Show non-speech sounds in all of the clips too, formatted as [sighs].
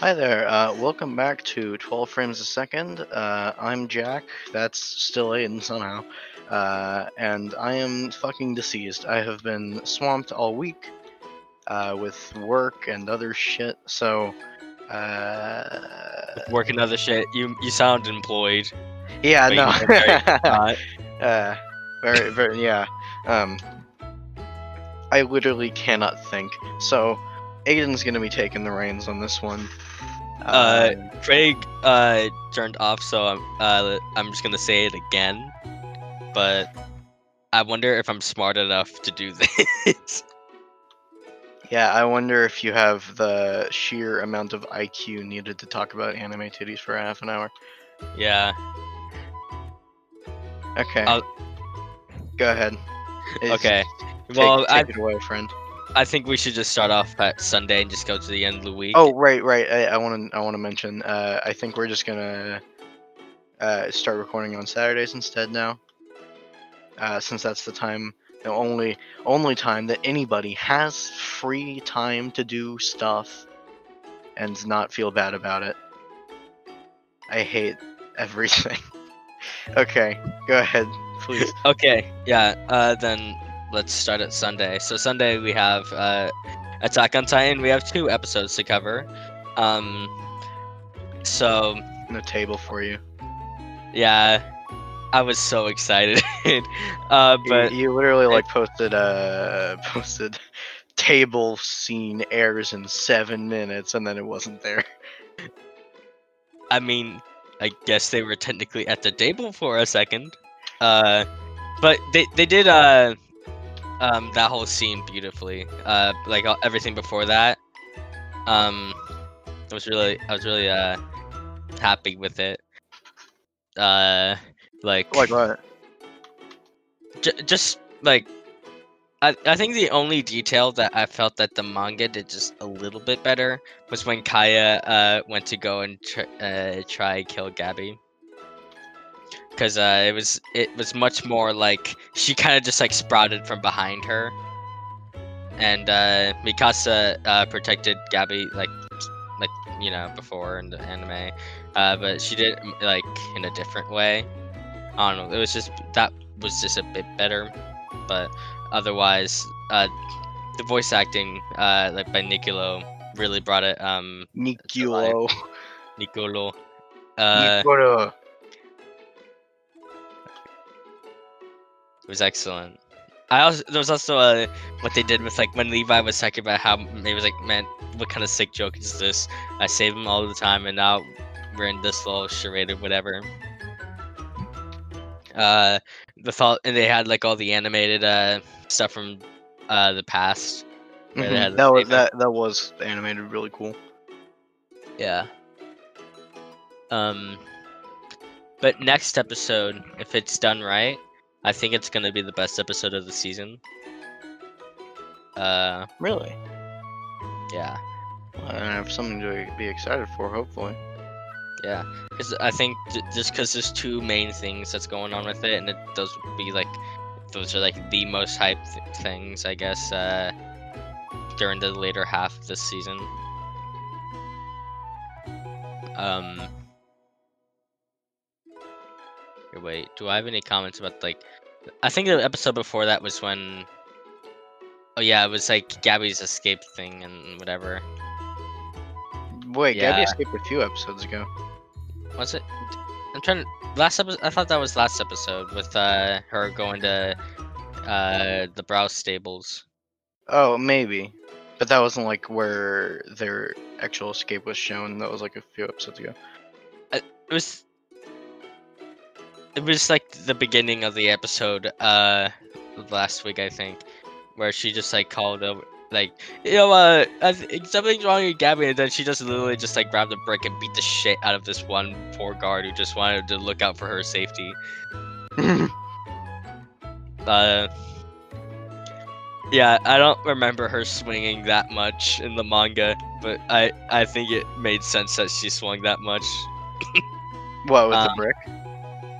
Hi there. Uh, welcome back to 12 frames a second. Uh, I'm Jack. That's still Aiden somehow. Uh, and I am fucking deceased. I have been swamped all week uh, with work and other shit. So, uh, Work and other shit. You you sound employed. yeah, no. very [laughs] uh, very, very, yeah. Um, I literally cannot think. So, Aiden's gonna be taking the reins on this one. Uh, Um, Craig uh turned off, so I'm uh I'm just gonna say it again. But I wonder if I'm smart enough to do [laughs] this. Yeah, I wonder if you have the sheer amount of IQ needed to talk about anime titties for half an hour. yeah. Okay. I'll- Go ahead. It's- Okay. Take, Well, I take it away, friend. I think we should just start off at Sunday and just go to the end of the week. Oh, right, right. I want to. I want to mention. Uh, I think we're just gonna uh, start recording on Saturdays instead now, uh, since that's the time, the only only time that anybody has free time to do stuff, and not feel bad about it. I hate everything. [laughs] okay, go ahead, please. [laughs] Okay, yeah. Uh, then let's start at Sunday. So Sunday we have uh, Attack on Titan. We have two episodes to cover. Um, so No table for you. yeah, I was so excited. [laughs] uh, but you, literally like posted uh [laughs] posted table scene airs in seven minutes and then it wasn't there. I mean, I guess they were technically at the table for a second. Uh, but they they did uh um that whole scene beautifully. Uh, like uh, everything before that. Um, I was really I was really uh happy with it. Uh, like Like what? j- just like I, I think the only detail that I felt that the manga did just a little bit better was when Kaya uh, went to go and tr- uh, try kill Gabi. Because uh, it was it was much more like she kind of just like sprouted from behind her, and uh, Mikasa uh, protected Gabi like like you know before in the anime, uh, but she did like in a different way. I don't know. It was just that was just a bit better, but otherwise, uh, the voice acting, uh, like by Nicolo, really brought it. Um, Niculo. Nicolo, [laughs] uh, Nicolo. It was excellent. I also there was also uh, what they did with like when Levi was talking about how he was like, man, what kind of sick joke is this? I save him all the time, and now we're in this little charade or whatever. Uh, the thought, and they had like all the animated uh stuff from uh the past. Mhm, That was that that was animated really cool. Yeah. Um, but next episode, if it's done right, I think it's gonna be the best episode of the season. Uh, Really? yeah, I have something to be excited for, hopefully. yeah. Because I think j- just because there's two main things that's going on with it, and it, does be like, those are like the most hype th- things, I guess. Uh, during the later half of this season. Um. Wait. Do I have any comments about like? I think the episode before that was when. Oh yeah, it was like Gabi's escape thing and whatever. Wait, Gabi escaped a few episodes ago. Was it? I'm trying. to... Last episode. I thought that was last episode with uh her going to uh the Braus stables. Oh, maybe. But that wasn't like where their actual escape was shown. That was like a few episodes ago. it was it was like the beginning of the episode uh last week i think where she just like called over like you know uh something's wrong with gabi and then she just literally just like grabbed a brick and beat the shit out of this one poor guard who just wanted to look out for her safety [clears throat] uh yeah i don't remember her swinging that much in the manga but i i think it made sense that she swung that much what with Um, the brick?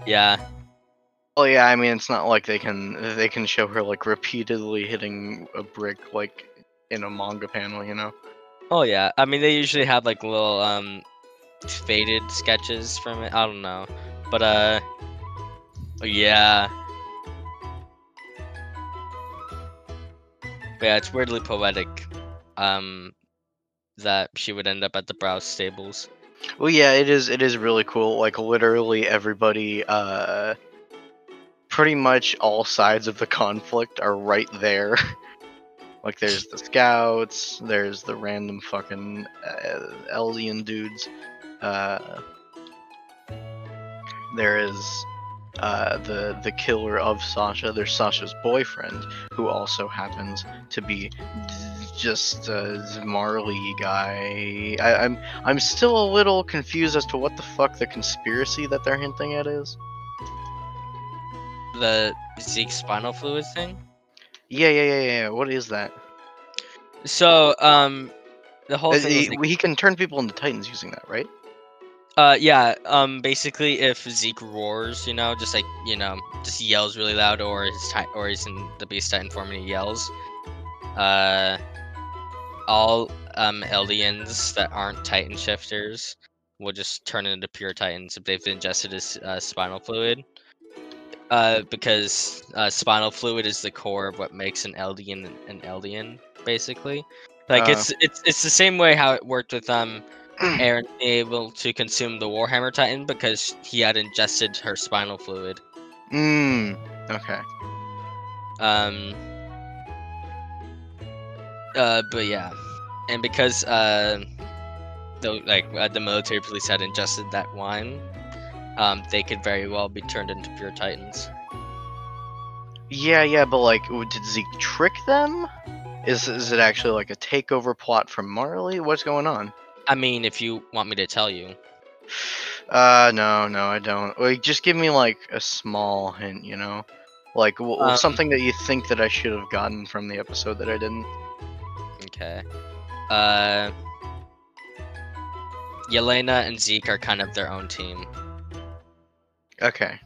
Yeah Well, yeah. I mean, it's not like they can they can show her like repeatedly hitting a brick like in a manga panel, you know. Oh yeah, I mean they usually have like little um faded sketches from it. I don't know, but uh, yeah. But yeah, it's weirdly poetic. Um, that she would end up at the Braus stables. Well, yeah, it is. It is really cool. Like literally everybody, uh, pretty much all sides of the conflict are right there. [laughs] like there's the scouts, there's the random fucking uh, Eldian dudes. Uh, there is uh, the the killer of Sasha. There's Sasha's boyfriend, who also happens to be just a Marley guy. I, I'm I'm still a little confused as to what the fuck the conspiracy that they're hinting at is. The Zeke spinal fluid thing. Yeah, yeah, yeah, yeah. What is that? So um, the whole Uh, thing. He, like- he can turn people into titans using that, right? Uh, yeah. Um, basically, if Zeke roars, you know, just like you know, just yells really loud, or his ti- or he's in the Beast Titan form and he yells, uh, all um Eldians that aren't Titan shifters will just turn into pure Titans if they've ingested his uh, spinal fluid. Uh, because uh, spinal fluid is the core of what makes an Eldian an Eldian, basically. Like Uh. it's it's it's the same way how it worked with um [clears throat] Eren able to consume the Warhammer Titan because he had ingested her spinal fluid. Mmm. Okay. Um. Uh, but yeah, and because uh, the like uh, the military police had ingested that wine, um, they could very well be turned into pure Titans. Yeah, yeah, but like, did Zeke trick them? Is is it actually like a takeover plot from Marley? What's going on? I mean, if you want me to tell you, Uh, no, no, I don't. Like, just give me like a small hint, you know, like w- Um, something that you think that I should have gotten from the episode that I didn't. okay. Uh, Yelena and Zeke are kind of their own team. Okay.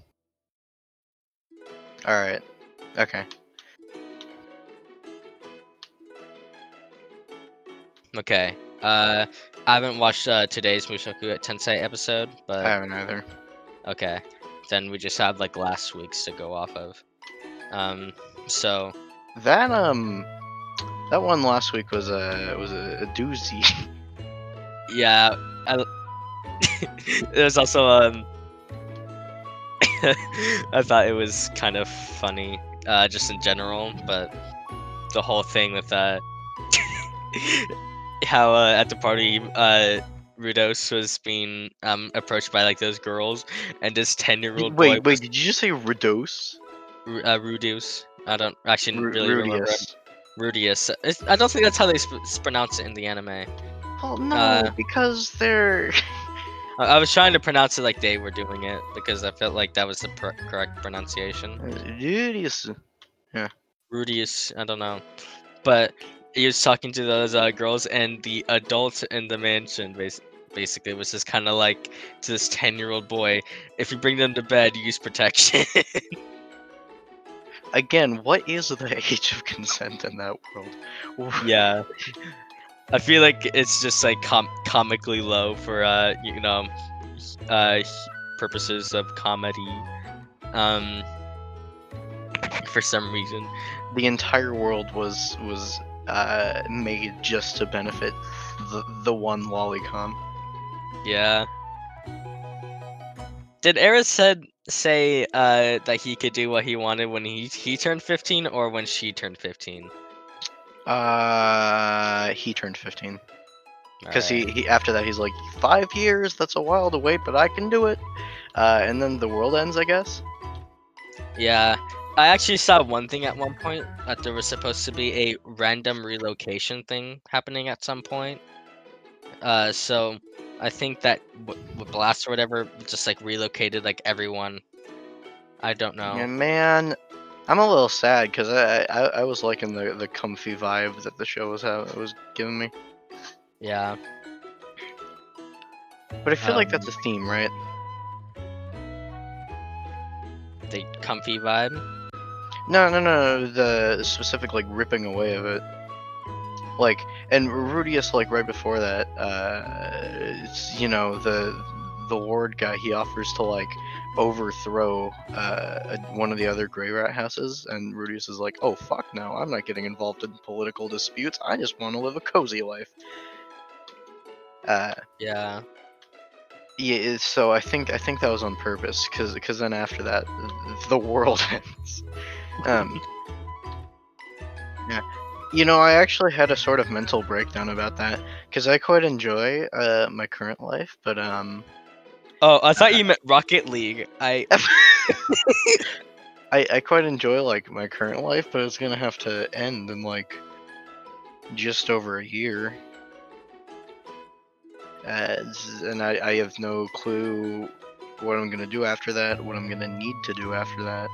All right. Okay. Okay. Uh, I haven't watched uh, today's Mushoku Tensei episode, but I haven't either. Okay, then we just have like last week's to go off of. Um, so That um, that one last week was a was a, a doozy. [laughs] yeah, I, [laughs] there's also um, [laughs] I thought it was kind of funny, uh, just in general, but the whole thing with uh, how uh, at the party uh. Rudos was being um approached by like those girls, and this ten year old boy wait, wait, did you just say Redos? Ru- uh, Rudeus. I don't actually really remember. Rudeus. Rudeus. It's, I don't think that's how they sp- pronounce it in the anime. Well, no, Uh, because they're. [laughs] I, I was trying to pronounce it like they were doing it because I felt like that was the correct pronunciation. Rudeus. Yeah. Rudeus. I don't know, but he was talking to those uh, girls, and the adult in the mansion bas- basically was just kind of like to this ten year old boy. If you bring them to bed, use protection. [laughs] Again, what is the age of consent in that world? [laughs] yeah i feel like it's just like com- comically low for uh you know uh purposes of comedy um for some reason The entire world was was uh, made just to benefit the the one lolicon. yeah did Eris said say uh that he could do what he wanted when he he turned 15 or when she turned 15 Uh, he turned 15 because Alright. he, he after that he's like five years. That's a while to wait, but I can do it. Uh, and then the world ends, I guess. Yeah, I actually saw one thing at one point that there was supposed to be a random relocation thing happening at some point. Uh, so I think that w- w- Blast or whatever just like relocated like everyone. I don't know. Yeah, man, I'm a little sad because I, I I was liking the the comfy vibe that the show was have, was giving me. Yeah, But I feel like that's Um, a theme, right? the comfy vibe. No, no, no, the specific like ripping away of it. Like and Rudeus, like right before that, uh, it's, you know the the ward guy. He offers to like overthrow uh, one of the other Greyrat houses, and Rudeus is like, "Oh fuck no, I'm not getting involved in political disputes. I just want to live a cozy life." Uh, Yeah. yeah, so I think I think that was on purpose, because because then after that, the world [laughs] ends. Um, yeah, you know, I actually had a sort of mental breakdown about that, because I quite enjoy uh, my current life, but um, Oh, I thought you meant Rocket League. I [laughs] [laughs] I I quite enjoy like my current life, but it's gonna have to end in like just over a year. Uh, and I, I have no clue what I'm gonna do after that, what I'm gonna need to do after that,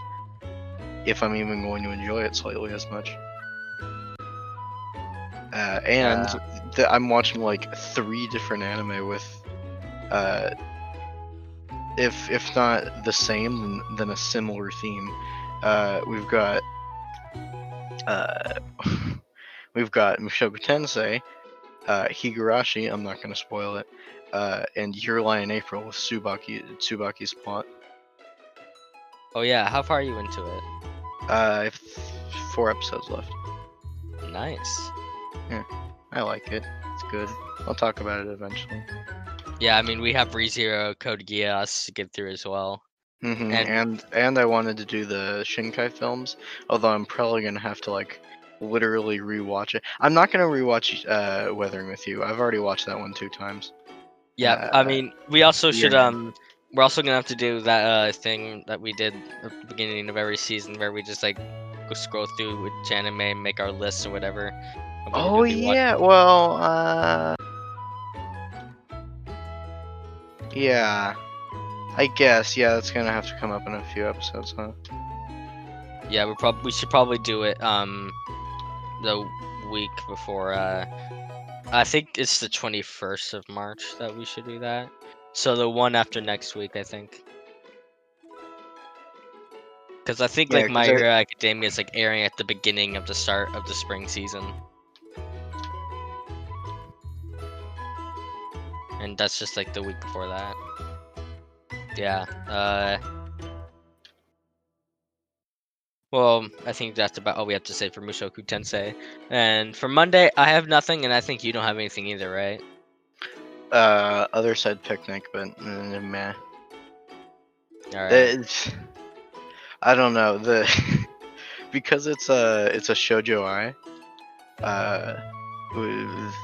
if I'm even going to enjoy it slightly as much. Uh, and the, I'm watching like three different anime with, uh, if if not the same, then, a similar theme. Uh, we've got, uh, [laughs] we've got Mushoku Tensei, uh, Higurashi. I'm not gonna spoil it. Uh, and Your Lie in April with Tsubaki Tsubaki's plot. Oh yeah, how far are you into it? Uh, I have four episodes left. Nice. Yeah, I like it. It's good. I'll talk about it eventually. Yeah, I mean we have ReZero Code Geass to get through as well. hmm And- And and I wanted to do the Shinkai films, although I'm probably gonna have to like literally rewatch it. I'm not gonna rewatch uh, Weathering with You. I've already watched that one two times. Yeah, I Uh, mean we also should um we're also gonna have to do that uh thing that we did at the beginning of every season where we just like go scroll through with anime and make our lists or whatever. of what we're Oh gonna watching. yeah, well, uh, yeah, I guess yeah, that's gonna have to come up in a few episodes, huh? Yeah, we probably we should probably do it um the week before uh I think it's the 21st of March that we should do that. So the one after next week, I think. Cuz I think Yeah, like My I- Hero Academia is like airing at the beginning of the start of the spring season. And that's just like the week before that. Yeah. Uh Well, I think that's about all we have to say for Mushoku Tensei. And for Monday, I have nothing, and I think you don't have anything either, right? Uh, other side picnic, but uh, meh. All right. It's, I don't know the [laughs] because it's a it's a shojo ai, uh, with-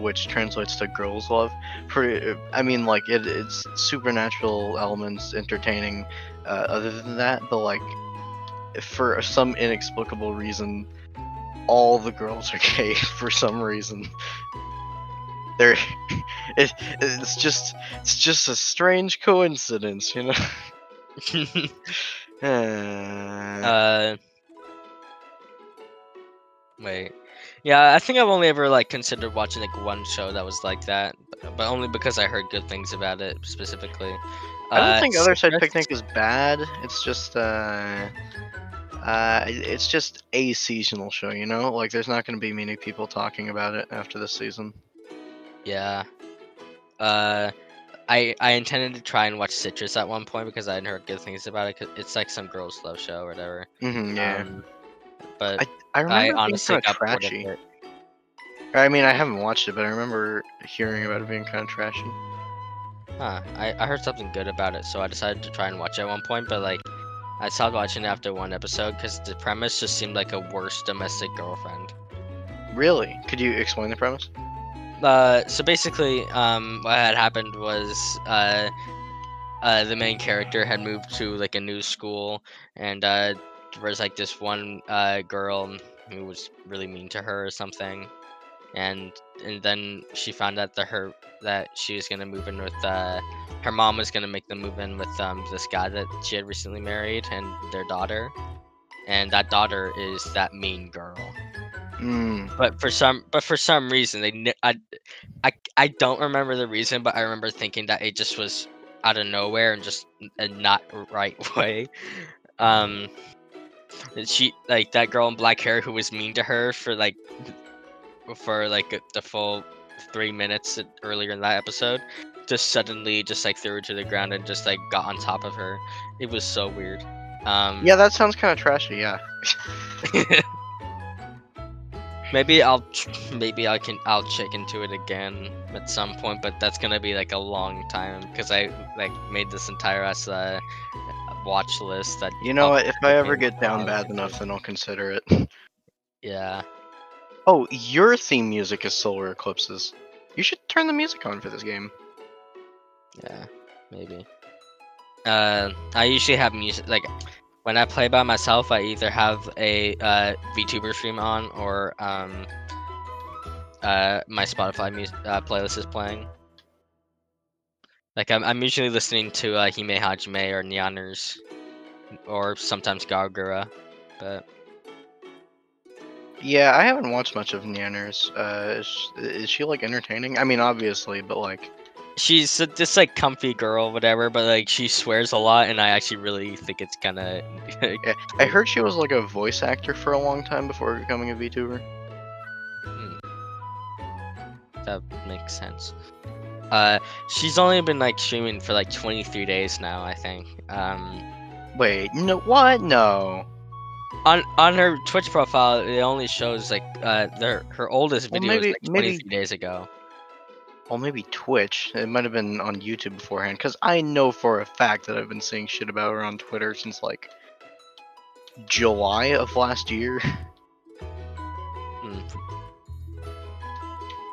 which translates to girls love. Pretty, I mean, like it, it's supernatural elements, entertaining. Uh, other than that, but like for some inexplicable reason, all the girls are [laughs] gay for some reason. They're [laughs] it, it's just it's just a strange coincidence, you know. [laughs] [sighs] Uh, uh. Wait. Yeah, I think I've only ever like considered watching like one show that was like that, but, but only because I heard good things about it specifically. I don't Uh, think Other Side Picnic is bad. It's just uh, uh, it's just a seasonal show, you know. Like, there's not going to be many people talking about it after this season. Yeah. Uh, I I intended to try and watch Citrus at one point because I had heard good things about it. 'cause it's like some girls' love show or whatever. hmm yeah, Um, but I I, remember being honestly got bored of trashy. it. I mean, I haven't watched it, but I remember hearing about it being kind of trashy. Huh. I, I heard something good about it, so I decided to try and watch it at one point, but like I stopped watching it after one episode because the premise just seemed like a worse domestic girlfriend. Really? Could you explain the premise? Uh, so basically, um, what had happened was, uh, uh, the main character had moved to like a new school, and uh, there was like this one uh girl who was really mean to her or something, and and then she found out that her that she was gonna move in with uh her mom was gonna make them move in with um this guy that she had recently married and their daughter, and that daughter is that mean girl Mm. but for some but for some reason they I, I I don't remember the reason but I remember thinking that it just was out of nowhere and just a not right [laughs] way um she like that girl in black hair who was mean to her for like for like the full three minutes earlier in that episode, just suddenly just like threw her to the ground and just like got on top of her. It was so weird. Um, Yeah, that sounds kind of trashy. Yeah. [laughs] maybe I'll maybe I can I'll check into it again at some point, but that's gonna be like a long time because I like made this entire uh, watch list that You know I'll what? If I ever get down bad enough, then I'll consider it. yeah. Oh, your theme music is solar eclipses. You should turn the music on for this game. Yeah, maybe. Uh, I usually have music like when I play by myself. I either have a uh, VTuber stream on or um, uh, my Spotify uh, playlist is playing. Like I'm, I'm usually listening to uh, Hime Hajime or Nyanners, or sometimes Gawr Gura, but Yeah, I haven't watched much of Nyanners. Uh, is, is she like entertaining? I mean, obviously, but like, she's a- this like comfy girl, whatever. But like she swears a lot, and I actually really think it's kind of. [laughs] I heard she was like a voice actor for a long time before becoming a VTuber. that makes sense. Uh, she's only been like streaming for like 23 days now, I think. Um, Wait, no, what? No. on on her Twitch profile, it only shows like uh, their her oldest Well, video maybe- was like 23 maybe- days ago. Well, maybe Twitch. It might have been on YouTube beforehand, because I know for a fact that I've been seeing shit about her on Twitter since like July of last year. [laughs] Hmm.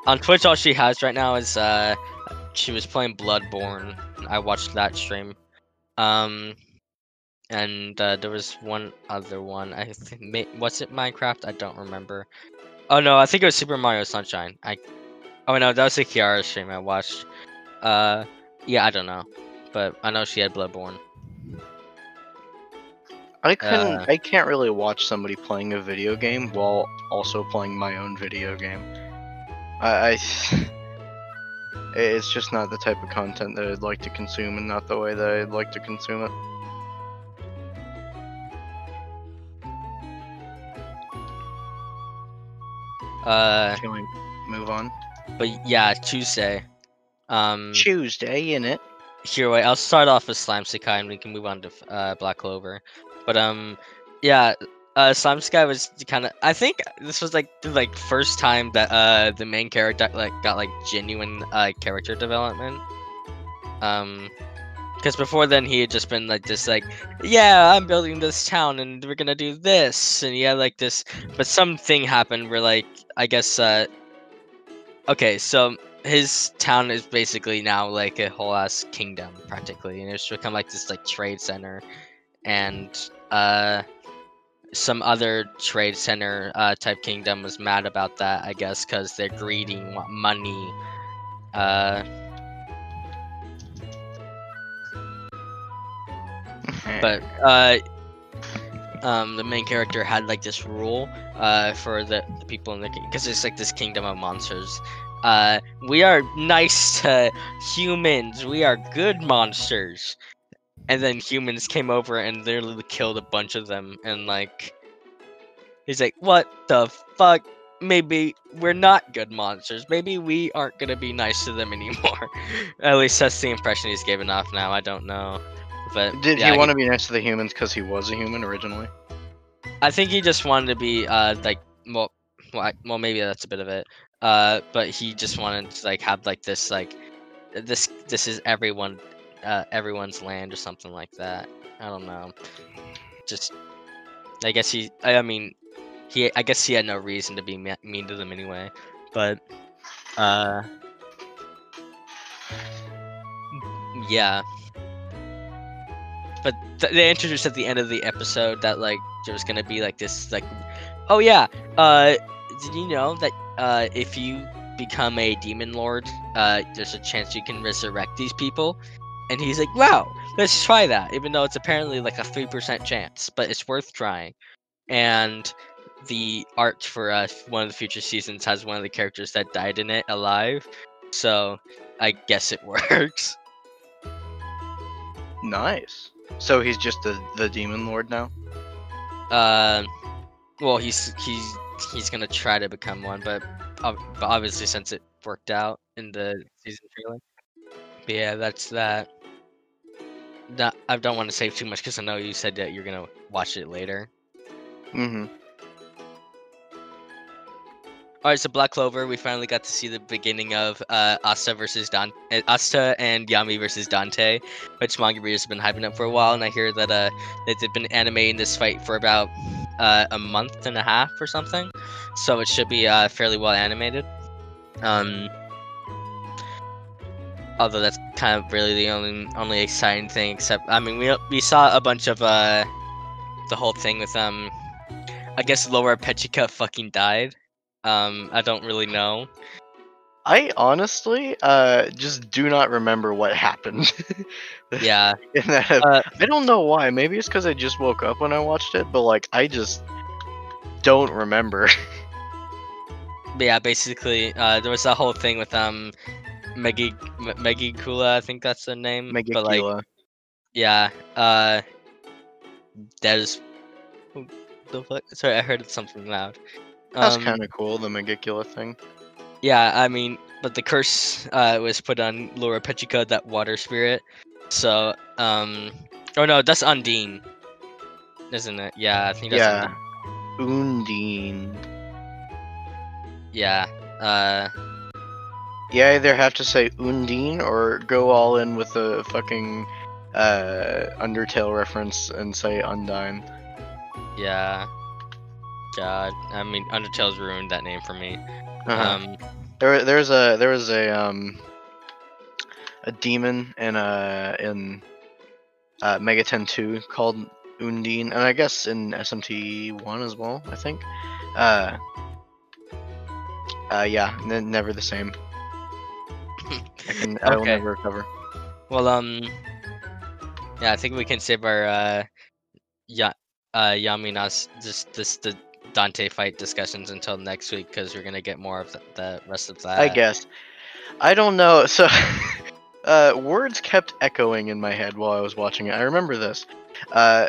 On Twitch, all she has right now is uh, she was playing Bloodborne. I watched that stream. Um, and uh, there was one other one. I think was it Minecraft? I don't remember. Oh no, I think it was Super Mario Sunshine. I oh no, that was the Kiara stream I watched. Uh, yeah, I don't know, but I know she had Bloodborne. I couldn't. Uh. I can't really watch somebody playing a video game while also playing my own video game. I. I [sighs] it's just not the type of content that I'd like to consume, and not the way that I'd like to consume it. Uh, Can we move on? But yeah, Tuesday. Um, Tuesday, in it. here wait i'll start off with slime isekai and we can move on to uh, black clover but um yeah uh slime isekai was kind of i think this was like the like first time that uh the main character like got like genuine uh character development um because before then he had just been like this like yeah i'm building this town and we're gonna do this and he had like this but something happened where like i guess uh okay so his town is basically now like a whole ass kingdom practically and it's become like this like trade center. And uh some other trade center uh type kingdom was mad about that i guess because they're want money uh [laughs] but uh um the main character had like this rule uh for the, the people in the because it's like this kingdom of monsters. Uh we are nice [laughs] to humans. We are good monsters. And then humans came over and literally killed a bunch of them and like he's like what the fuck? Maybe we're not good monsters. Maybe we aren't gonna be nice to them [laughs] anymore. [laughs] At least that's the impression he's giving off now. I don't know but Did yeah, he want to be nice to the humans because he was a human originally? I think he just wanted to be uh like well, well, well maybe that's a bit of it. Uh, but he just wanted to like have like this like this this is everyone uh everyone's land or something like that. I don't know. Just I guess he I I mean he I guess he had no reason to be mean to them anyway. But uh yeah. But th- they introduced at the end of the episode that like there was gonna be like this like, oh yeah, uh, did you know that uh if you become a demon lord, uh, there's a chance you can resurrect these people? And he's like, wow, let's try that, even though it's apparently like a three percent chance, but it's worth trying. And the art for uh, one of the future seasons has one of the characters that died in it alive, so I guess it [laughs] works. Nice. So he's just the the demon lord now. Uh, well, he's he's he's gonna try to become one, but but obviously since it worked out in the season trailer. But yeah, that's that. That I don't want to say too much because I know you said that you're gonna watch it later. Mm-hmm. All right, so Black Clover, we finally got to see the beginning of uh, Asta versus Don, uh, Asta and Yami versus Dante, which manga readers have been hyping up for a while, and I hear that uh that they've been animating this fight for about uh, a month and a half or something, so it should be uh, fairly well animated. Um, although that's kind of really the only only exciting thing, except I mean we we saw a bunch of uh the whole thing with um I guess Lolopechka fucking died. Um, I don't really know. I honestly uh just do not remember what happened. [laughs] Yeah. in that Uh, I don't know why. Maybe it's because I just woke up when I watched it, but like I just don't remember. [laughs] yeah, basically, uh, there was that whole thing with um, Meggy M- Megicula, I think that's the name. But like, yeah, uh, that is. oh, the fuck. Sorry, I heard something loud. That's Um, kind of cool, the Megicula thing. Yeah, I mean, but the curse uh, was put on Lolopechka, that water spirit. So, um, oh no, that's Undine, isn't it? Yeah, I think that's Yeah. Undine. Undine. Yeah. Uh, You either have to say Undine or go all in with the fucking uh, Undertale reference and say Undyne. yeah. God, I mean, Undertale's ruined that name for me. Uh-huh. Um, There, there's a there was a um a demon in uh in uh Megaten 2 called Undine, and I guess in SMT 1 as well. I think. Uh. Uh yeah, n- never the same. I can I will never recover. well, um, yeah, I think we can save our uh, ya, uh, Yaminas just this the Dante fight discussions until next week because we're gonna get more of the, the rest of that. I guess. I don't know. [laughs] So, uh, words kept echoing in my head while I was watching it. I remember this. Uh,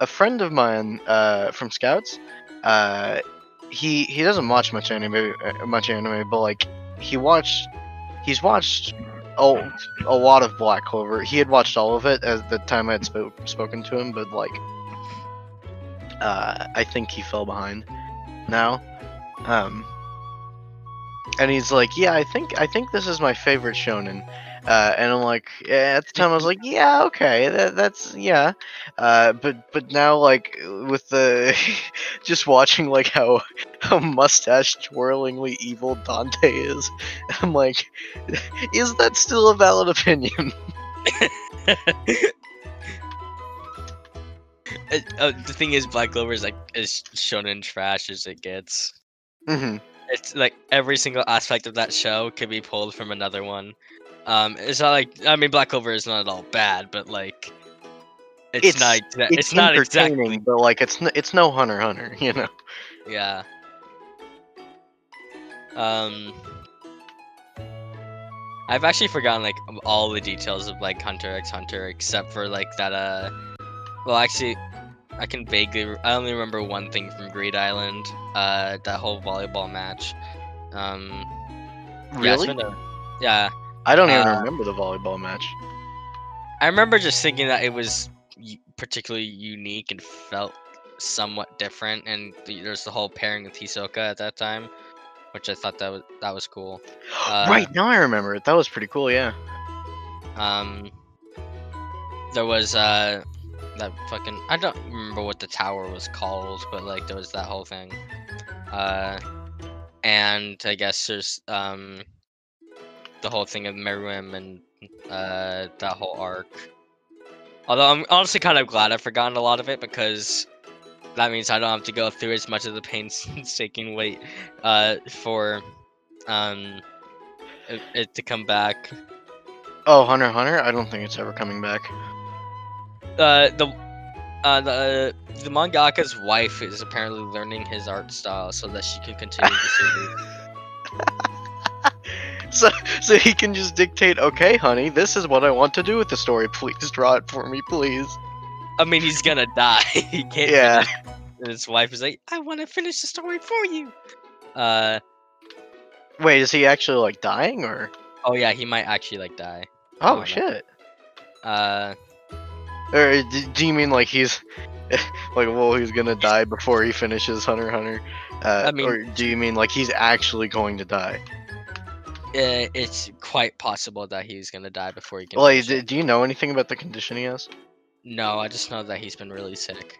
a friend of mine uh, from Scouts, uh, he he doesn't watch much anime, uh, much anime, but like he watched, he's watched oh a lot of Black Clover. He had watched all of it at the time I had spoke, spoken to him, but like, uh, I think he fell behind now. Um, and he's like, "Yeah, I think I think this is my favorite shonen." Uh, and I'm like, at the time I was like, "Yeah, okay, that, that's yeah." Uh, but but now like with the [laughs] just watching like how [laughs] how mustache twirlingly evil Dante is, [laughs] I'm like, is that still a valid opinion? Uh, uh, the thing is, Black Clover is like as shonen trash as it gets. hmm It's like every single aspect of that show could be pulled from another one. Um, it's not like I mean, Black Clover is not at all bad, but like, it's, It's- not. exa- It's, It's, not entertaining, exactly. but like it's n- it's no Hunter x Hunter, [laughs] you know. Yeah. Um. I've actually forgotten like all the details of like Hunter x Hunter except for like that uh well actually I can vaguely I only remember one thing from Greed Island uh that whole volleyball match um yeah, Really? been a- yeah I don't even uh, remember the volleyball match. I remember just thinking that it was particularly unique and felt somewhat different and there's the whole pairing with Hisoka at that time which I thought that was that was cool [gasps] uh, right now, I remember it. That was pretty cool. Yeah. Um, there was uh that fucking I don't remember what the tower was called, but like there was that whole thing. Uh, and I guess there's um the whole thing of Meruem and uh that whole arc. Although I'm honestly kind of glad I've forgotten a lot of it because that means I don't have to go through as much of the [laughs] painstaking wait uh for um it, it to come back. Oh, Hunter Hunter. I don't think it's ever coming back. Uh, the uh, the the mangaka's wife is apparently learning his art style so that she can continue the series. [laughs] So, so he can just dictate. Okay, honey, this is what I want to do with the story. Please draw it for me, please. I mean, he's gonna die. [laughs] he can't. Yeah. finish- And his wife is like, "I want to finish the story for you." Uh, Wait, is he actually like dying or? Oh yeah, he might actually like die. Oh, shit. Uh, Or do you mean like he's [laughs] like well he's gonna die before he finishes Hunter Hunter? Uh, I mean- or do you mean like he's actually going to die? eh, it's quite possible that he's gonna die before he can. Like, finish d- do you know anything about the condition he has? No, I just know that he's been really sick.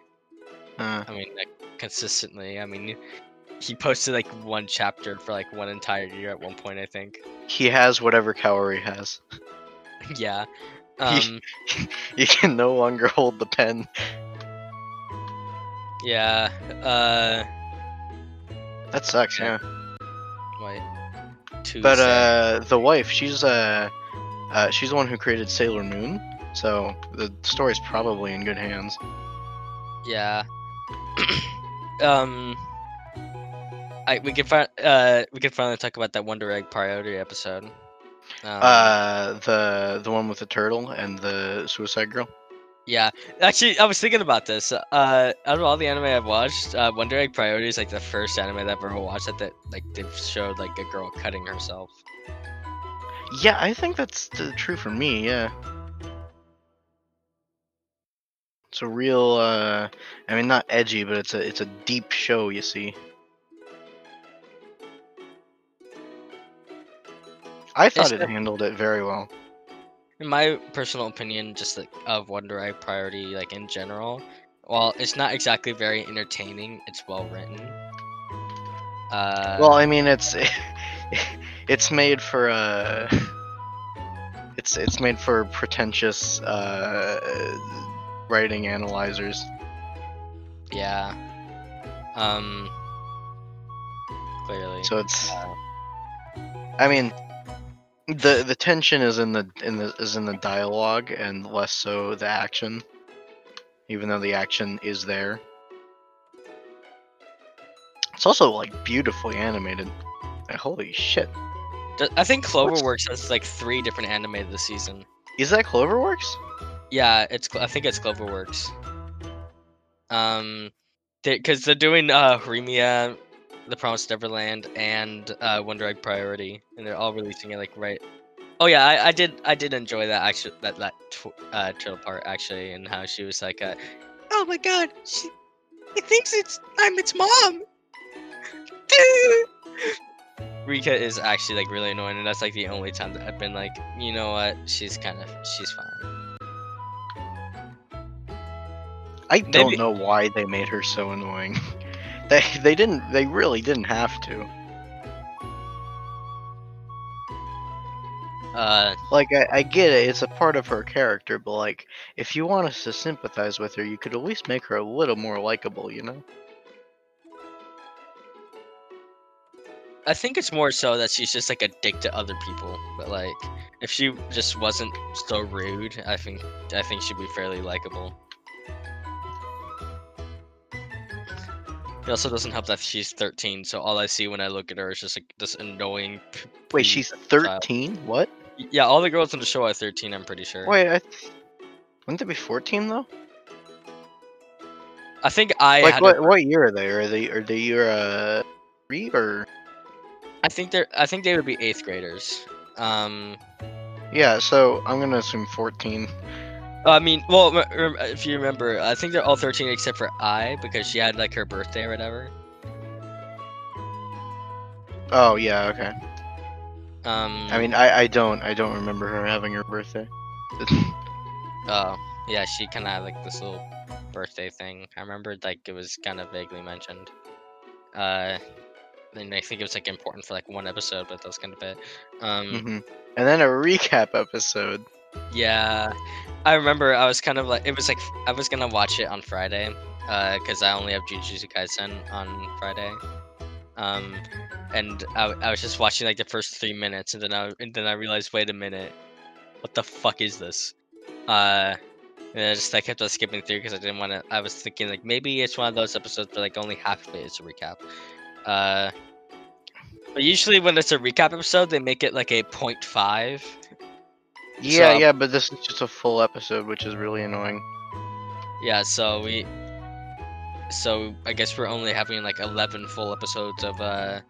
Uh, I mean, like consistently. I mean, he posted like one chapter for like one entire year at one point. I think. he has whatever Kaori has. [laughs] yeah. [laughs] Um. [laughs] He can no longer hold the pen. yeah. Uh. That sucks, Yeah. yeah. Wait. Tuesday. But uh, the wife, she's uh, uh, she's the one who created Sailor Moon. So the story's probably in good hands. Yeah. [coughs] um. I we can uh we can finally talk about that Wonder Egg priority episode. Um, Uh, the the one with the turtle and the Suicide Girl. yeah, actually, I was thinking about this. Uh, out of all the anime I've watched, uh, Wonder Egg Priority is like the first anime that I've ever watched that, that like they've showed like a girl cutting herself. Yeah, I think that's the, true for me. Yeah. It's a real, uh, I mean, not edgy, but it's a it's a deep show. You see. I thought it a- handled it very well. In my personal opinion, just like of Wonder Egg Priority, like in general, while it's not exactly very entertaining, it's well written. Uh, Well, I mean, it's [laughs] it's made for uh, [laughs] it's it's made for pretentious uh, writing analyzers. yeah. Um. Clearly. So it's, Uh, I mean, the the tension is in the in the is in the dialogue and less so the action. Even though the action is there, it's also like beautifully animated. Like, holy shit! I think Cloverworks has like three different anime this season. Is that Cloverworks? Yeah, it's I think it's Cloverworks. Um, because they, are doing uh Horimiya, The Promised Neverland, and uh Wonder Egg Priority, and they're all releasing it like right. Oh yeah, I, I did I did enjoy that actually that that tw- uh turtle part actually, and how she was like, uh, oh my god, she he thinks it's I'm its mom. [laughs] Rika is actually like really annoying, and that's like the only time that I've been like, you know what, she's kind of she's fine. I don't Maybe- know why they made her so annoying. [laughs] they they didn't they really didn't have to. Uh, Like I, I get it, it's a part of her character, but like if you want us to sympathize with her, you could at least make her a little more likable, you know? I think it's more so that she's just like a dick to other people. But like, if she just wasn't so rude, I think I think she'd be fairly likable. It also doesn't help that she's 13, so all I see when I look at her is just like this annoying. p- Wait, she's 13? What? Yeah, all the girls in the show are 13. I'm pretty sure. Wait, I th- wouldn't they be 14 though? I think I like had. what a- what year are they? Are they are they year uh three or I think they're. I think they would be eighth graders. Um. yeah? So I'm gonna assume 14. I mean, well, if you remember, Ai think they're all 13 except for I because she had like her birthday or whatever. Oh yeah, okay. Um. I mean, I I don't I don't remember her having her birthday. [laughs] Oh, yeah, she kind of had like this little birthday thing. I remember like it was kind of vaguely mentioned. Uh, and I think it was like important for like one episode, but that was kind of it. Um, hmm And then a recap episode. yeah, I remember I was kind of like it was like I was gonna watch it on Friday, uh, because I only have Jujutsu Kaisen on Friday. Um, and I, I was just watching like the first three minutes, and then I and then I realized, wait a minute, what the fuck is this? Uh, and I just I kept on skipping through because I didn't want to. I was thinking like maybe it's one of those episodes where like only half of it is a recap. Uh, but usually when it's a recap episode, they make it like a 0.5. Yeah, So- yeah, but this is just a full episode, which is really annoying. Yeah, so we. So I guess we're only having like 11 full episodes of uh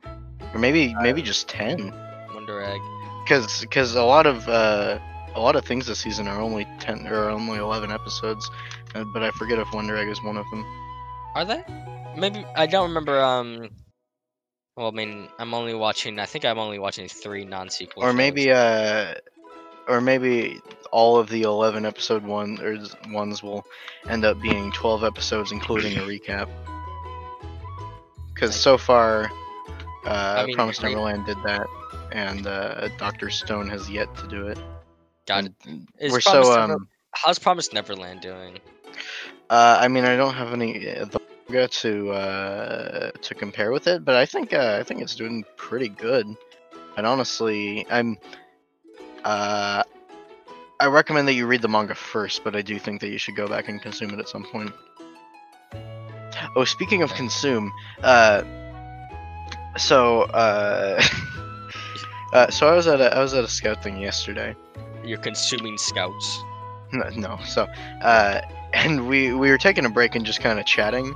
or maybe maybe just ten. Wonder Egg. Because because a lot of uh, a lot of things this season are only ten or only eleven episodes, uh, but I forget if Wonder Egg is one of them. Are they? Maybe I don't remember. Um. Well, I mean, I'm only watching. I think I'm only watching three non-sequel. Or maybe uh, or maybe all of the eleven episode one or ones will end up being twelve episodes, including a recap. Because so far, uh, I mean, Promised re- Neverland did that, and uh, Doctor Stone has yet to do it. God, is we're so Never- um. how's Promised Neverland doing? Uh, I mean, I don't have any uh, manga to uh, to compare with it, but I think uh, I think it's doing pretty good. And honestly, I'm uh, I recommend that you read the manga first, but I do think that you should go back and consume it at some point. Oh, speaking of consume, uh, so uh, [laughs] uh, so I was at a I was at a scout thing yesterday. You're consuming scouts. No, no. So, uh, and we we were taking a break and just kind of chatting,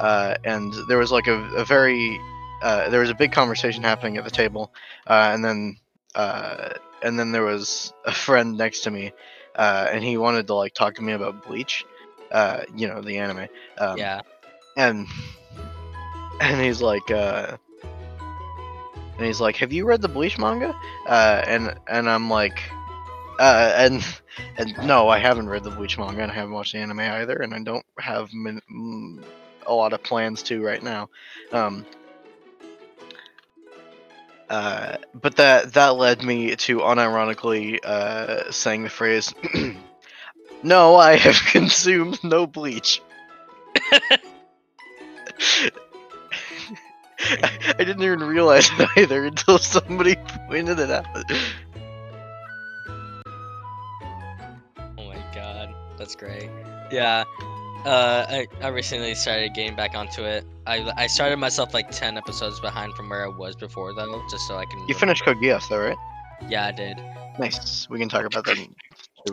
uh, and there was like a, a very uh, there was a big conversation happening at the table, uh, and then uh, and then there was a friend next to me, uh, and he wanted to like talk to me about Bleach, uh, you know, the anime. Um, yeah. and and he's like uh and he's like have you read the bleach manga uh and and i'm like uh and and no i haven't read the bleach manga and i haven't watched the anime either and i don't have min- mm, a lot of plans to right now um uh, but that that led me to unironically uh, saying the phrase, [clears throat] "No, I have [laughs] consumed no bleach." I, [laughs] I didn't even realize it either until somebody [laughs] pointed it out. Oh my god, that's great. Yeah. Uh, I, I recently started getting back onto it. I, I started myself like 10 episodes behind from where I was before, though, just so I can. You finished Code Geass, though, right? Yeah, I did. Nice. We can talk about that.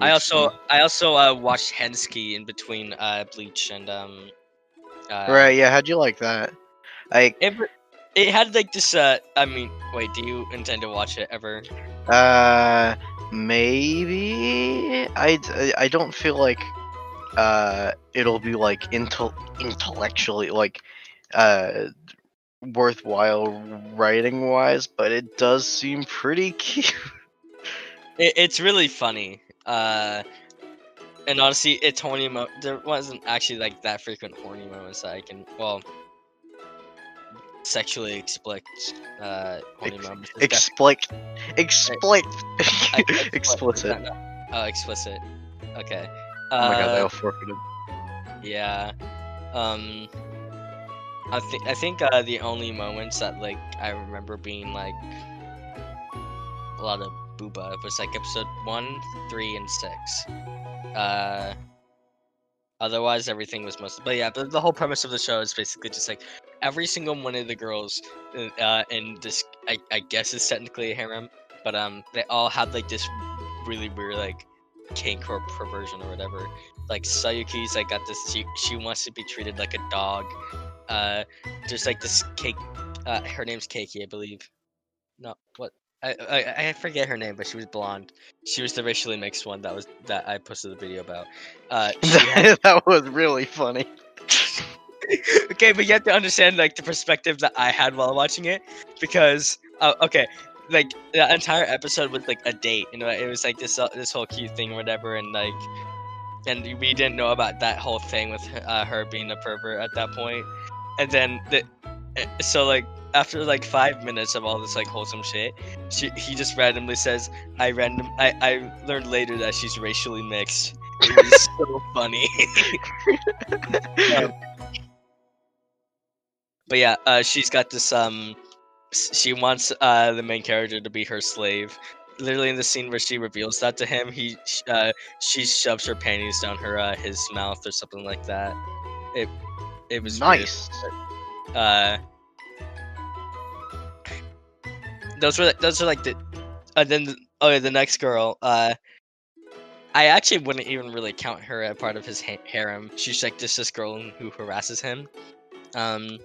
I also I also uh, watched Hensuki in between uh, Bleach and um. Uh, Right? Yeah. How'd you like that? I It, it had like this. Uh, I mean, wait. Do you intend to watch it ever? Uh, maybe. I- I don't feel like uh it'll be like intel intellectually like uh worthwhile writing wise, but it does seem pretty [laughs] cute. It, it's really funny. Uh, and honestly, it's horny. Mo- there wasn't actually like that frequent horny moments that I can. Well, sexually explicit uh, horny Ex- moments. [laughs] Explicit, explicit, explicit. no, no. Oh, explicit. Okay. Oh my god, they Uh, all forfeited. Yeah. Um I think I think uh the only moments that like I remember being like a lot of booba was like episode 1, 3 and 6. Uh otherwise everything was mostly but yeah, the, the whole premise of the show is basically just like every single one of the girls uh, uh in this I, I guess is technically a harem, but um they all had like this really weird like kink or perversion or whatever like Sayuki's I got this she, she wants to be treated like a dog. Uh there's like this cake uh her name's Keiki, I believe. No, what I, I I forget her name, but she was blonde. She was the racially mixed one that was that I posted the video about. Uh [laughs] had- [laughs] that was really funny. [laughs] okay, but you have to understand like the perspective that I had while watching it because uh, okay, like the entire episode was like a date, you know, it was like this uh, this whole cute thing or whatever, and like, and we didn't know about that whole thing with uh, her being a pervert at that point, and then the uh, so like after like five minutes of all this like wholesome shit, she he just randomly says, "I random I I learned later that she's racially mixed." It was [laughs] so funny. Um, [laughs] But yeah, uh, she's got this. Um, she wants uh the main character to be her slave. Literally in the scene where she reveals that to him, he uh she shoves her panties down her uh, his mouth or something like that. It it was weird. nice. Uh, those were those are like the, and then the, oh the next girl. Uh, I actually wouldn't even really count her as part of his ha- harem. She's like just this girl who harasses him. Um,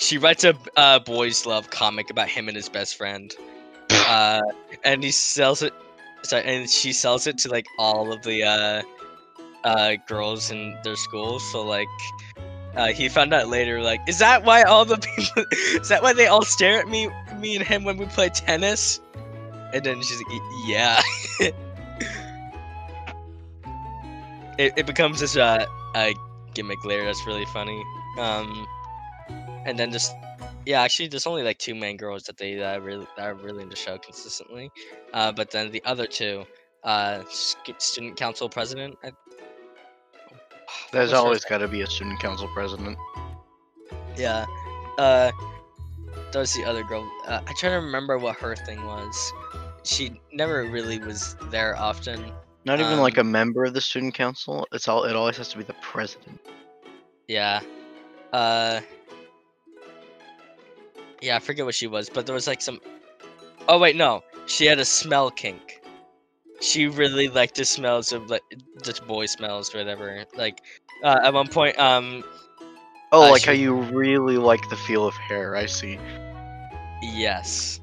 she writes a uh, boys love comic about him and his best friend, [sighs] uh, and he sells it. Sorry, and she sells it to like all of the uh, uh, girls in their school. So like, uh, he found out later, like, is that why all the [laughs] people? is that why they all stare at me, me and him when we play tennis? And then she's like, yeah. [laughs] it, it becomes this uh, uh gimmick later that's really funny. Um, and then just yeah, actually, there's only like two main girls that they uh, really that are really in the show consistently. Uh, but then the other two, uh, student council president. I, [sighs] There's always got to be a student council president. Yeah. Uh, that was the other girl. Uh, I try to remember what her thing was. She never really was there often. Not even like Um, a member of the student council. It's all. It always has to be the president. Yeah. Uh. Yeah, I forget what she was, but there was like some. Oh wait, no. She had a smell kink. She really liked the smells of like just boy smells, or whatever. Like, uh, at one point, um, Oh, Uh, like she- how you really like the feel of hair. I see. Yes.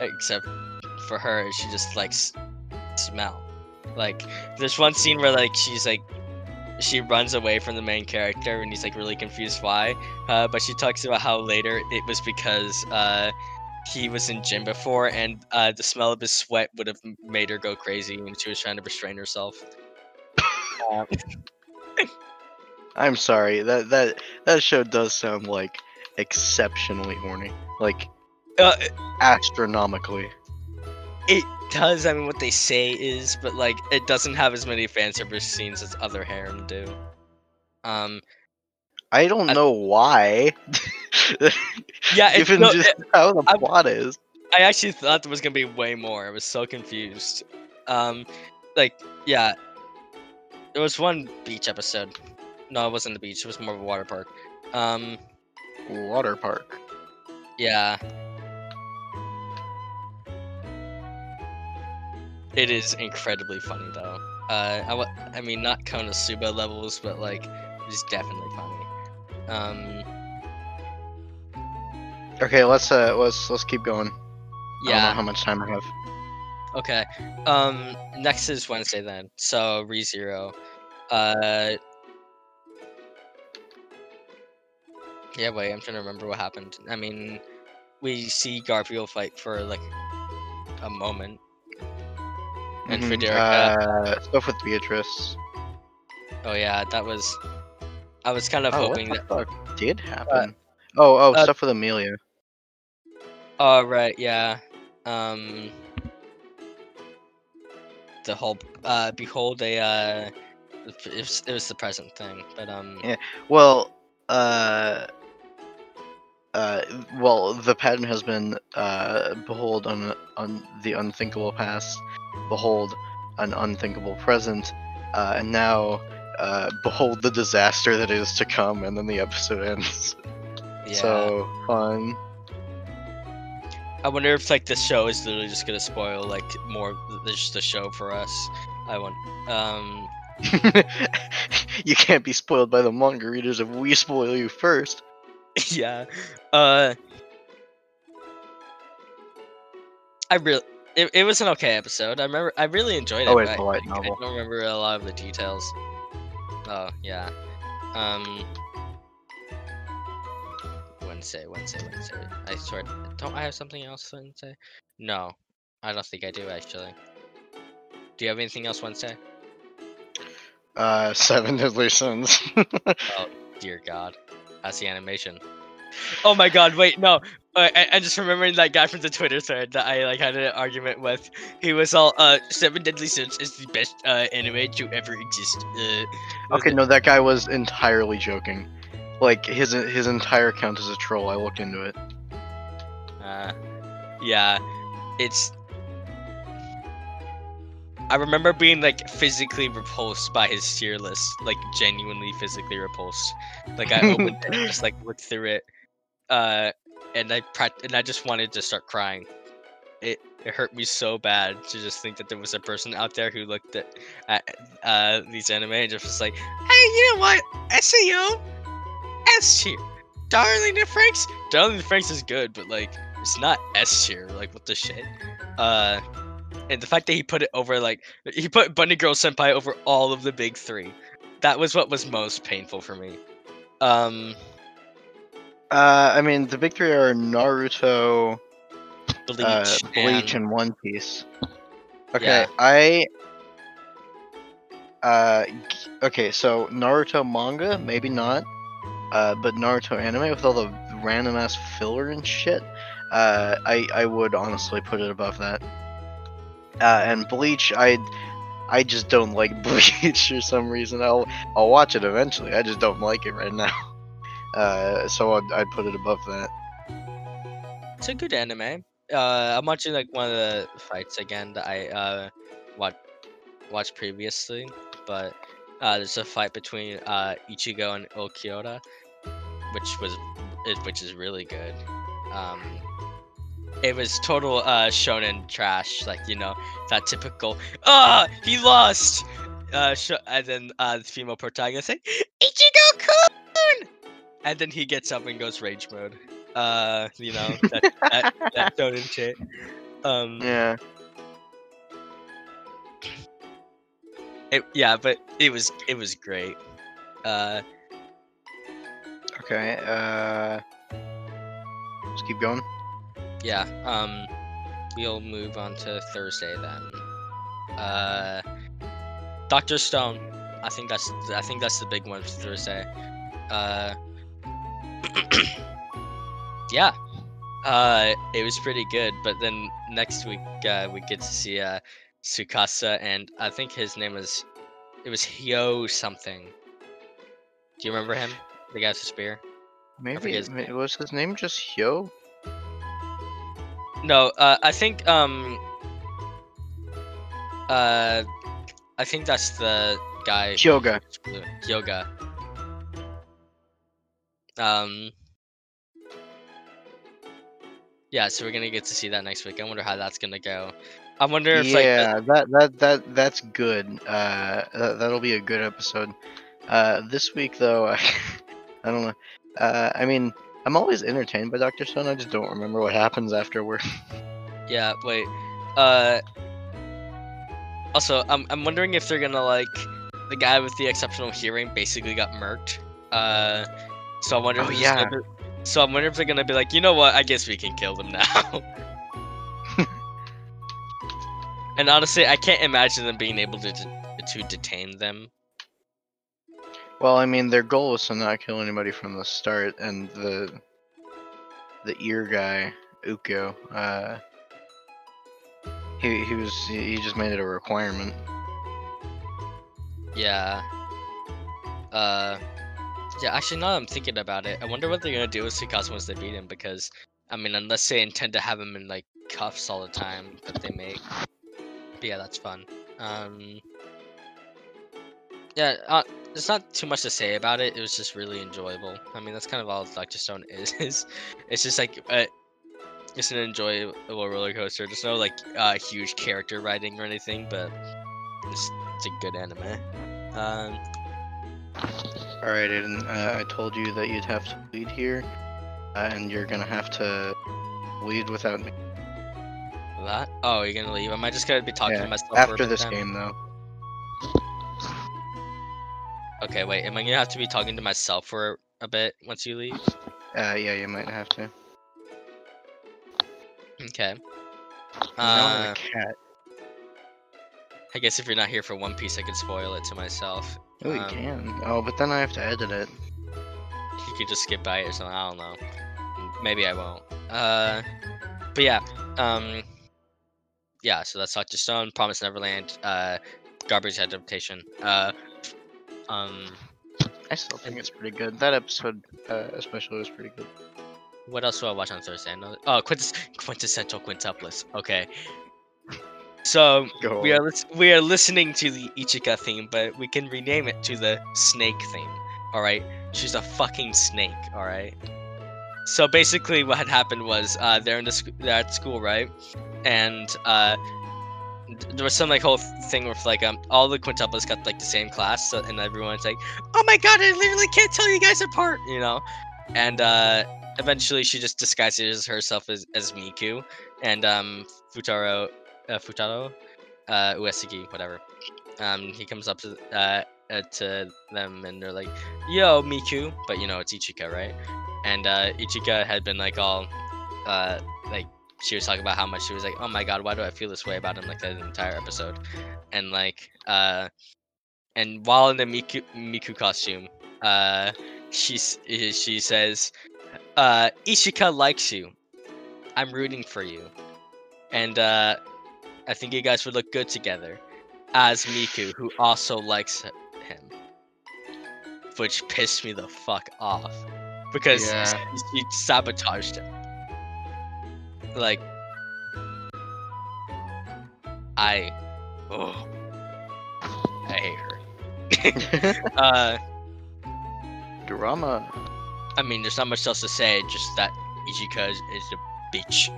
Except for her, she just likes smell. Like there's one scene where like she's like she runs away from the main character and he's like really confused why. Uh, but she talks about how later it was because uh he was in gym before and uh the smell of his sweat would have made her go crazy when she was trying to restrain herself. Um, [laughs] I'm sorry. That that that show does sound like exceptionally horny. Like uh, astronomically. It does. I mean, what they say is, but like, it doesn't have as many fan service scenes as other harem do. Um, I don't I- know why. Yeah, it- [laughs] given no, just how the I- plot is. I actually thought there was gonna be way more. I was so confused. Um, like, yeah, there was one beach episode. No, it wasn't the beach. It was more of a water park. Um, Water park. yeah. It is incredibly funny though. Uh, I, I mean, not Konosuba levels, but like, it's definitely funny. Um, Okay, let's uh let's let's keep going. I don't know yeah. how much time I have. Okay. Um next is Wednesday then. So ReZero. Uh Yeah, wait, I'm trying to remember what happened. I mean we see Garfield fight for like a moment. And Mhm, Frederica. Uh, stuff with Beatrice. Oh yeah, that was I was kind of Oh, what hoping the that fuck did happen? oh, oh, uh, stuff with Emilia. Oh right, yeah. Um the whole uh behold a uh it was, it was the present thing, but um Yeah. Well, uh, uh, well, the pattern has been uh, behold on on the unthinkable past, behold an unthinkable present, uh, and now uh, behold the disaster that is to come, and then the episode ends. yeah. So fun. I wonder if like the show is literally just gonna spoil like more just the show for us. I want um [laughs] you can't be spoiled by the manga readers if we spoil you first. [laughs] yeah. Uh I really it, it was an okay episode. I remember I really enjoyed it. Oh, it's I, a light I novel. don't remember a lot of the details. Oh yeah. Um Wednesday, Wednesday, Wednesday. I swear don't I have something else Wednesday? No. I don't think I do actually. Do you have anything else Wednesday? Uh, Seven Deadly Sins. [laughs] Oh, dear God, that's the animation. Oh my God! Wait, no. Uh, I, I just remembering that guy from the Twitter thread that I like had an argument with. He was all, "Uh, Seven Deadly Sins is the best uh, anime to ever exist." Uh, Okay, no, that guy was entirely joking. Like his his entire account is a troll. I looked into it. Uh, yeah, it's. I remember being like physically repulsed by his tier list, like genuinely physically repulsed. Like I opened it and just like [laughs] looked through it, uh, and I and I just wanted to start crying. It it hurt me so bad to just think that there was a person out there who looked at at uh these anime and just was like, hey, you know what, SAO, S tier. Darling in Franxx. Darling in Franxx is good, but like it's not S tier. Like what the shit. Uh, and the fact that he put it over like he put Bunny Girl Senpai over all of the big three. That was what was most painful for me. Um, Uh, I mean, the big three are Naruto, Bleach, uh, Bleach, and, and One Piece. Okay, Yeah. I. Uh, okay, so Naruto manga, maybe not. Uh, but Naruto anime with all the random ass filler and shit. Uh, I I would honestly put it above that. Uh, and Bleach, I I just don't like [laughs] Bleach for some reason. I'll I'll watch it eventually. I just don't like it right now. [laughs] Uh, so I'd, I'd put it above that. it's a good anime. Uh, I'm watching like one of the fights again that I uh watched watched previously, but uh, there's a fight between uh Ichigo and Ulquiorra, which was which is really good. Um, it was total uh shonen trash, like you know that typical ah he lost. Uh, sh- and then uh, the female protagonist like Ichigo kun, and then he gets up and goes rage mode. Uh, you know [laughs] that that, that shonen shit. Um, Yeah. it, yeah, but it was it was great. Uh, Okay. Uh, let's keep going. Yeah. Um, we'll move on to Thursday then. Uh, Doctor Stone. I think that's I think that's the big one for Thursday. Uh, [clears throat] yeah. Uh, it was pretty good, but then next week uh, we get to see uh Tsukasa and I think his name was it was Hyo something. Do you remember him? The guy with the spear? Maybe his was his name just Hyo? No, uh, I think um, uh, I think that's the guy. Hyoga. Yoga. Um. Yeah, so we're gonna get to see that next week. I wonder how that's gonna go. I wonder if like the- Yeah, that that that that's good. Uh, that, that'll be a good episode. Uh, this week though, [laughs] I, I don't know. Uh, I mean, I'm always entertained by Doctor Stone. I just don't remember what happens afterward. [laughs] Yeah, wait. Uh Also, I'm I'm wondering if they're gonna like the guy with the exceptional hearing basically got murked. Uh so I wonder if Oh, just gonna yeah. so I wonder if they're gonna be like, you know what, I guess we can kill them now. [laughs] and honestly, I can't imagine them being able to de- to detain them. Well, I mean, their goal was to not kill anybody from the start, and the the ear guy, Ukyo, uh, he he was he just made it a requirement. Yeah. Uh Yeah, actually now I'm thinking about it, I wonder what they're gonna do with Tsukasa once they beat him because I mean unless they intend to have him in like cuffs all the time that they make. But yeah, that's fun. Um Yeah, uh, there's not too much to say about it. It was just really enjoyable. I mean, that's kind of all Doctor Stone [laughs] is. is it's just like uh, it's an enjoyable roller coaster. There's no like uh, huge character writing or anything, but it's, it's a good anime. Um, All right, Aiden. Uh, I told you that you'd have to lead here, uh, and you're gonna have to lead without me that? Oh, you're gonna leave? Am I just gonna be talking Yeah, to myself? for a after this then? game, though. Okay, wait. Am I gonna have to be talking to myself for a bit once you leave? Uh, yeah, you might have to. Okay. You know I'm Uh, a cat. I guess if you're not here for One Piece, I can spoil it to myself. Oh, you um, can. Oh, but then I have to edit it. You could just skip by it or something. I don't know. Maybe I won't. Uh, but yeah. Um, yeah. So that's Doctor Stone, Promise Neverland, uh, Garbage adaptation. Uh, um, I still think it's pretty good. That episode, uh, especially, was pretty good. what else do I watch on Thursday? Oh, quintes- quintessential quintuplets. Okay. So Go. we are lis- we are listening to the Ichika theme, but we can rename it to the snake theme. All right, she's a fucking snake. All right. So basically, what had happened was uh, they're in the sc- they're at school, right? And uh, there was some like whole thing with like um all the quintuplets got like the same class, so, and everyone's like, "Oh my god, I literally can't tell you guys apart," you know. and uh, eventually she just disguises herself as, as Miku, and um, Futaro, uh, Futaro, uh, Uesugi, whatever. Um, he comes up to uh, uh, to them, and they're like, "Yo, Miku," but you know it's Ichika, right? And uh, Ichika had been like all, uh, like she was talking about how much she was like, "Oh my god, why do I feel this way about him?" Like that entire episode, and like, uh, and while in the Miku Miku costume, uh, she's she says, uh, "Ichika likes you. I'm rooting for you, and uh, I think you guys would look good together." As Miku, who also likes him, which pissed me the fuck off because Yeah. she, she sabotaged him. Like, I, oh, I hate her. [laughs] uh, Drama. I mean, there's not much else to say. Just that Ichika is, is a bitch.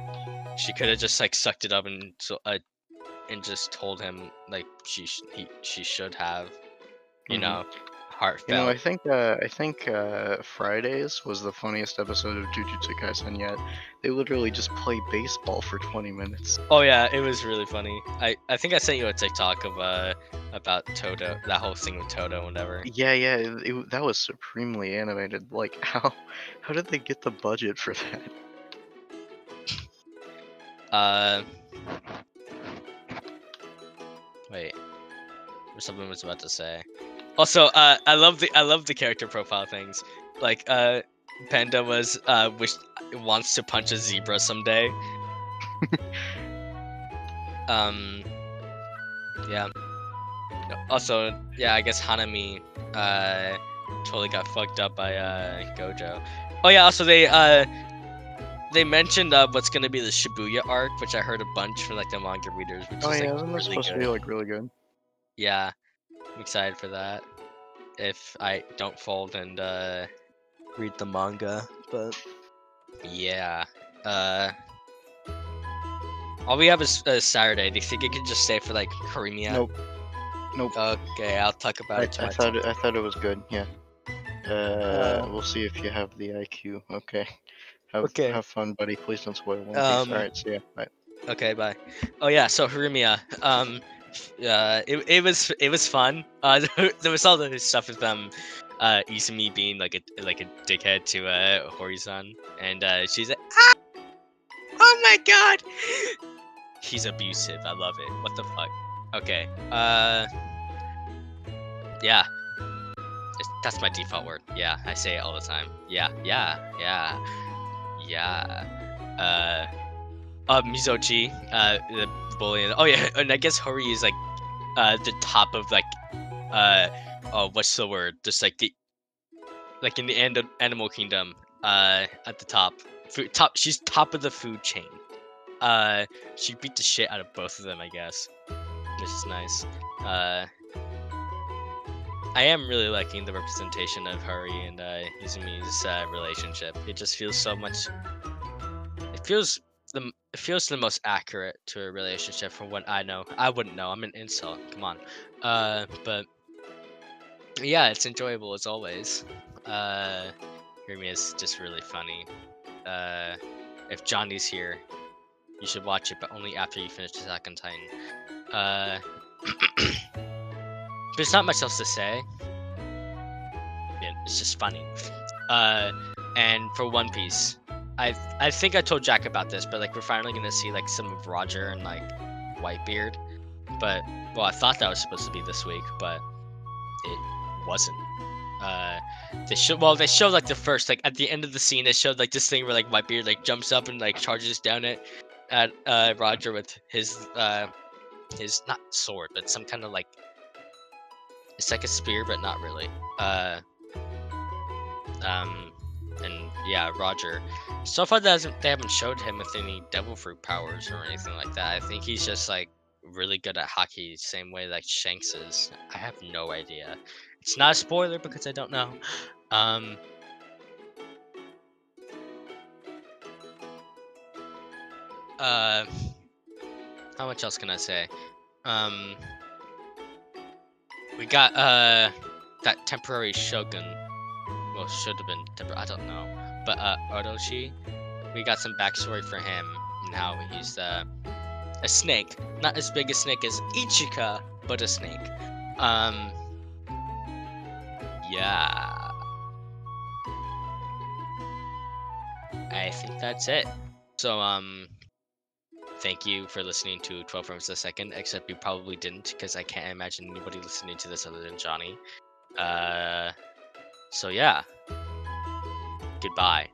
She could have just like sucked it up and so uh, and just told him like she sh- he she should have, you Mhm. know, heartfelt. You know, I think uh, I think uh, Fridays was the funniest episode of Jujutsu Kaisen yet. They literally just play baseball for 20 minutes. Oh yeah, it was really funny. I I think I sent you a TikTok of uh about Todo, that whole thing with Todo whatever. Yeah, yeah, it, it- that was supremely animated. Like, [laughs] how how did they get the budget for that? Uh, wait, something I was about to say. Also, uh, I love the I love the character profile things. Like, uh, Panda was uh wish wants to punch a zebra someday. [laughs] um, yeah. Also, yeah, I guess Hanami uh totally got fucked up by uh Gojo. Oh yeah, also they uh they mentioned uh, what's gonna be the Shibuya arc, which I heard a bunch from like the manga readers, which Oh is yeah, like really supposed good. to be like really good? Yeah, I'm excited for that. If I don't fold and uh, read the manga, but yeah, uh, all we have is uh, Saturday. Do you think it could just stay for like Horimiya? Nope. Nope. Okay, I'll talk about I, it. I thought it, I thought it was good. Yeah. Uh, Uh, we'll see if you have the IQ. Okay. Have, Okay. Have fun, buddy. Please don't spoil One Piece. Um, All right. See ya. Bye. Okay, bye. Oh yeah, so Horimiya, um, uh, it, it was it was fun. Uh, [laughs] there was all the stuff with um, uh, Izumi being like a like a dickhead to uh Hori-san, and uh, she's like, ah! oh my god, [laughs] he's abusive. I love it. What the fuck? Okay. Uh, yeah. It's- That's my default word. Yeah, I say it all the time. Yeah, yeah, yeah, yeah. Uh. Uh, Mizochi, uh, the bully. Oh yeah, [laughs] and I guess Hori is like, uh, the top of like, uh, oh, what's the word? Just like the, like in the end of Animal Kingdom, uh, at the top, food top. She's top of the food chain. Uh, she beat the shit out of both of them, I guess, which is nice. Uh, I am really liking the representation of Hori and uh, Izumi's uh, relationship. It just feels so much. It feels the it feels the most accurate to a relationship from what I know. I wouldn't know. I'm an insult. Come on. Uh, but yeah, it's enjoyable as always. Uh, is just really funny. Uh, if Johnny's here, you should watch it, but only after you finish the second Titan. Uh, [clears throat] there's not much else to say. It's just funny. Uh, and for One Piece, I I think I told Jack about this, but like we're finally gonna see like some of Roger and like Whitebeard. But well, I thought that was supposed to be this week, but it wasn't. Uh, they showed well, they showed like the first like at the end of the scene, they showed like this thing where like Whitebeard like jumps up and like charges down it at uh Roger with his uh his not sword, but some kind of like it's like a spear, but not really. Uh, um, and yeah, Roger. So far, hasn't, they haven't showed him with any devil fruit powers or anything like that. I think he's just like really good at Haki, same way like Shanks is. I have no idea. It's not a spoiler because I don't know. Um. Uh, how much else can I say? Um, we got uh that temporary shogun. Well, should have been. I don't know. but uh, Orochi, we got some backstory for him and how he's uh, a snake, not as big a snake as Ichika, but a snake. Um, yeah. I think that's it. So, um, thank you for listening to 12 frames a second, except you probably didn't because I can't imagine anybody listening to this other than Johnny. Uh, so yeah. Goodbye.